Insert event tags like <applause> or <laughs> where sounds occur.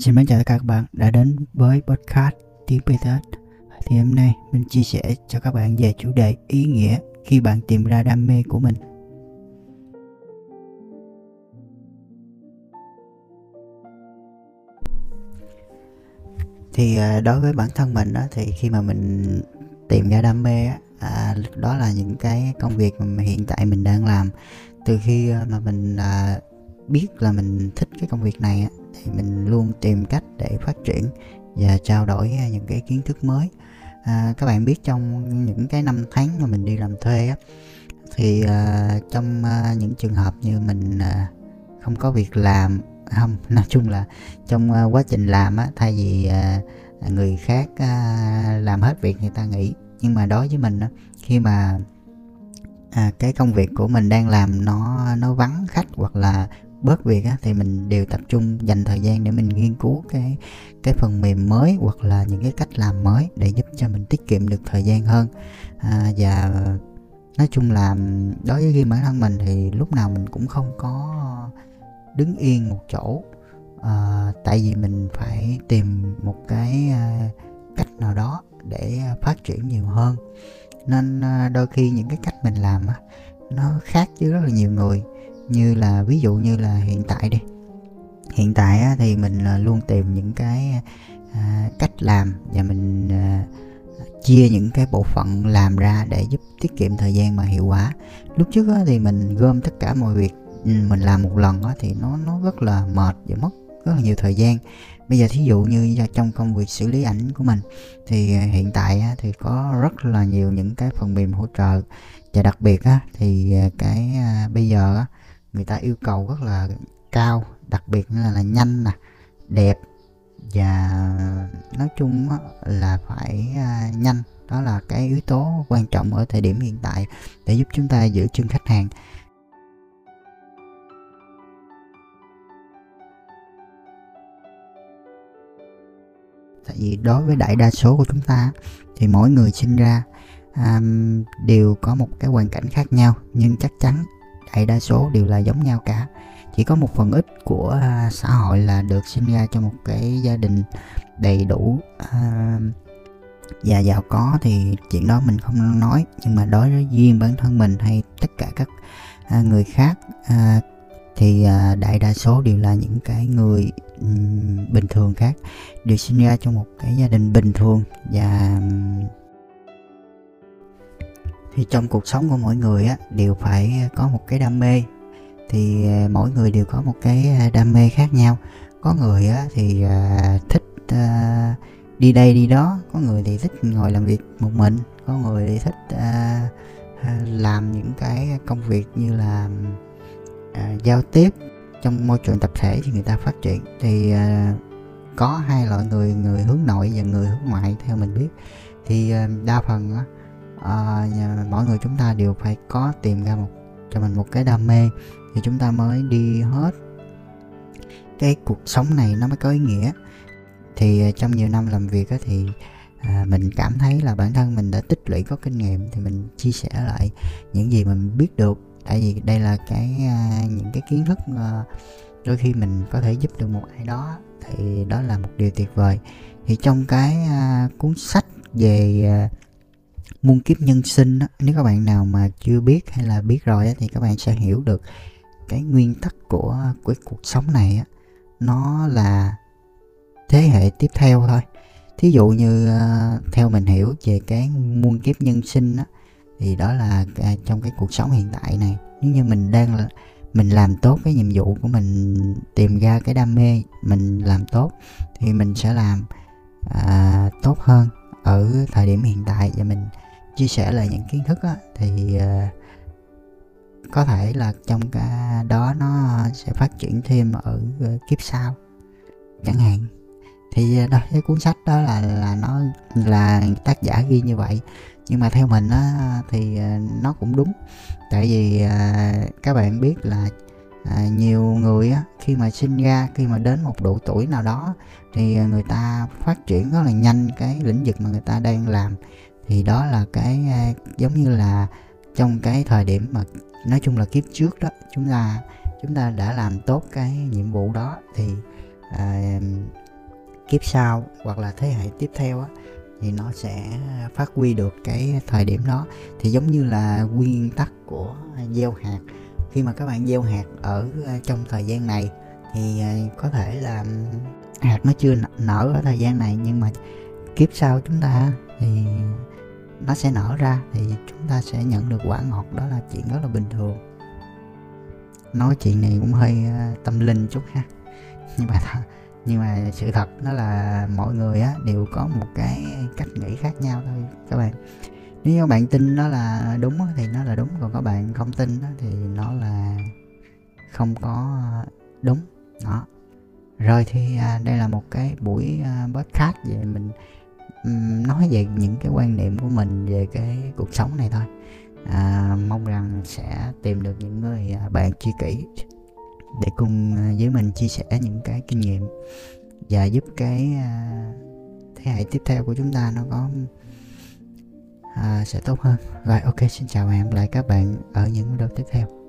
Xin mến chào tất cả các bạn đã đến với podcast Tiếng Peter. Thì hôm nay mình chia sẻ cho các bạn về chủ đề ý nghĩa khi bạn tìm ra đam mê của mình. Thì à, đối với bản thân mình đó, thì khi mà mình tìm ra đam mê đó, à, đó là những cái công việc mà hiện tại mình đang làm từ khi à, mà mình à, biết là mình thích cái công việc này thì mình luôn tìm cách để phát triển và trao đổi à, những cái kiến thức mới. À, các bạn biết trong những cái năm tháng mà mình đi làm thuê á thì à, trong à, những trường hợp như mình à, không có việc làm à, không <laughs> nói chung là trong à, quá trình làm á thay vì à, người khác à, làm hết việc người ta nghỉ. Nhưng mà đối với mình á khi mà à, cái công việc của mình đang làm nó nó vắng khách hoặc là bớt việc á, thì mình đều tập trung dành thời gian để mình nghiên cứu cái cái phần mềm mới hoặc là những cái cách làm mới để giúp cho mình tiết kiệm được thời gian hơn. À, và nói chung là đối với riêng bản thân mình thì lúc nào mình cũng không có đứng yên một chỗ. À, tại vì mình phải tìm một cái à, cách nào đó để phát triển nhiều hơn. Nên à, đôi khi những cái cách mình làm á, nó khác với rất là nhiều người như là ví dụ như là hiện tại đi. Hiện tại á, thì mình à, luôn tìm những cái à, cách làm và mình à, chia những cái bộ phận làm ra để giúp tiết kiệm thời gian mà hiệu quả. Lúc trước á, thì mình gom tất cả mọi việc ừ, mình làm một lần á, thì nó nó rất là mệt và mất rất là nhiều thời gian. Bây giờ thí dụ như trong công việc xử lý ảnh của mình thì à, hiện tại á, thì có rất là nhiều những cái phần mềm hỗ trợ. Và đặc biệt á, thì à, cái à, bây giờ á, người ta yêu cầu rất là cao đặc biệt là, là nhanh nè đẹp. Và nói chung là phải à, nhanh. Đó là cái yếu tố quan trọng ở thời điểm hiện tại để giúp chúng ta giữ chân khách hàng. Tại vì đối với đại đa số của chúng ta thì mỗi người sinh ra um, đều có một cái hoàn cảnh khác nhau nhưng chắc chắn đại đa số đều là giống nhau cả. Chỉ có một phần ít của uh, xã hội là được sinh ra trong một cái gia đình đầy đủ uh, và giàu có thì chuyện đó mình không nói. Nhưng mà đối với riêng bản thân mình hay tất cả các uh, người khác uh, thì uh, đại đa số đều là những cái người um, bình thường khác đều sinh ra trong một cái gia đình bình thường. Và um, thì trong cuộc sống của mỗi người á đều phải có một cái đam mê. Thì à, mỗi người đều có một cái à, đam mê khác nhau. Có người á thì à, thích đi đây đi đó có người thì thích ngồi làm việc một mình có người thì thích làm những cái công việc như là giao tiếp trong môi trường tập thể thì người ta phát triển. Thì có hai loại người người hướng nội và người hướng ngoại theo mình biết. Thì đa phần á, à, mỗi người chúng ta đều phải có tìm ra một cho mình một cái đam mê thì chúng ta mới đi hết. Cái cuộc sống này nó mới có ý nghĩa. Thì ờ, trong nhiều năm làm việc á, thì à, mình cảm thấy là bản thân mình đã tích lũy có kinh nghiệm thì mình chia sẻ lại những gì mình biết được. Tại vì đây là cái à, những cái kiến thức mà đôi khi mình có thể giúp được một ai đó thì đó là một điều tuyệt vời. Thì trong cái à, cuốn sách về à, muôn kiếp nhân sinh á, nếu các bạn nào mà chưa biết hay là biết rồi đó, thì các bạn sẽ hiểu được cái nguyên tắc của cái cuộc sống này á, nó là thế hệ tiếp theo thôi. Thí dụ như ờ, theo mình hiểu về cái muôn kiếp nhân sinh á, thì đó là à, trong cái cuộc sống hiện tại này. Nếu như mình đang là mình làm tốt cái nhiệm vụ của mình tìm ra cái đam mê mình làm tốt thì mình sẽ làm à, tốt hơn ở thời điểm hiện tại và mình chia sẻ lại những kiến thức á, thì uh, có thể là trong cái đó nó sẽ phát triển thêm ở uh, kiếp sau chẳng hạn. Thì đó cái cuốn sách đó là là nó là tác giả ghi như vậy. Nhưng mà theo mình á thì nó cũng đúng. Tại vì các bạn biết là à, nhiều người á, khi mà sinh ra khi mà đến một độ tuổi nào đó thì người ta phát triển rất là nhanh cái lĩnh vực mà người ta đang làm thì đó là cái giống như là trong cái thời điểm mà nói chung là kiếp trước đó chúng ta chúng ta đã làm tốt cái nhiệm vụ đó thì à, kiếp sau hoặc là thế hệ tiếp theo á thì nó sẽ phát huy được cái thời điểm đó. Thì giống như là nguyên tắc của gieo hạt khi mà các bạn gieo hạt ở trong thời gian này thì à, có thể là hạt nó chưa nở ở thời gian này nhưng mà kiếp sau chúng ta thì nó sẽ nở ra thì chúng ta sẽ nhận được quả ngọt, đó là chuyện rất là bình thường. Nói chuyện này cũng hơi ờ, tâm linh chút ha. <laughs> Nhưng mà nhưng mà sự thật đó là mọi người á đều có một cái cách nghĩ khác nhau thôi, các bạn. Nếu các bạn tin nó là đúng thì nó là đúng, còn các bạn không tin thì nó là không có đúng. Đó. Rồi thì à, đây là một cái buổi à, podcast về mình nói về những cái quan niệm của mình về cái cuộc sống này thôi. À, mong rằng sẽ tìm được những người à, bạn tri kỷ để cùng à, với mình chia sẻ những cái kinh nghiệm và giúp cái à, thế hệ tiếp theo của chúng ta nó có à, sẽ tốt hơn. Rồi ok xin chào và hẹn gặp lại các bạn ở những video tiếp theo.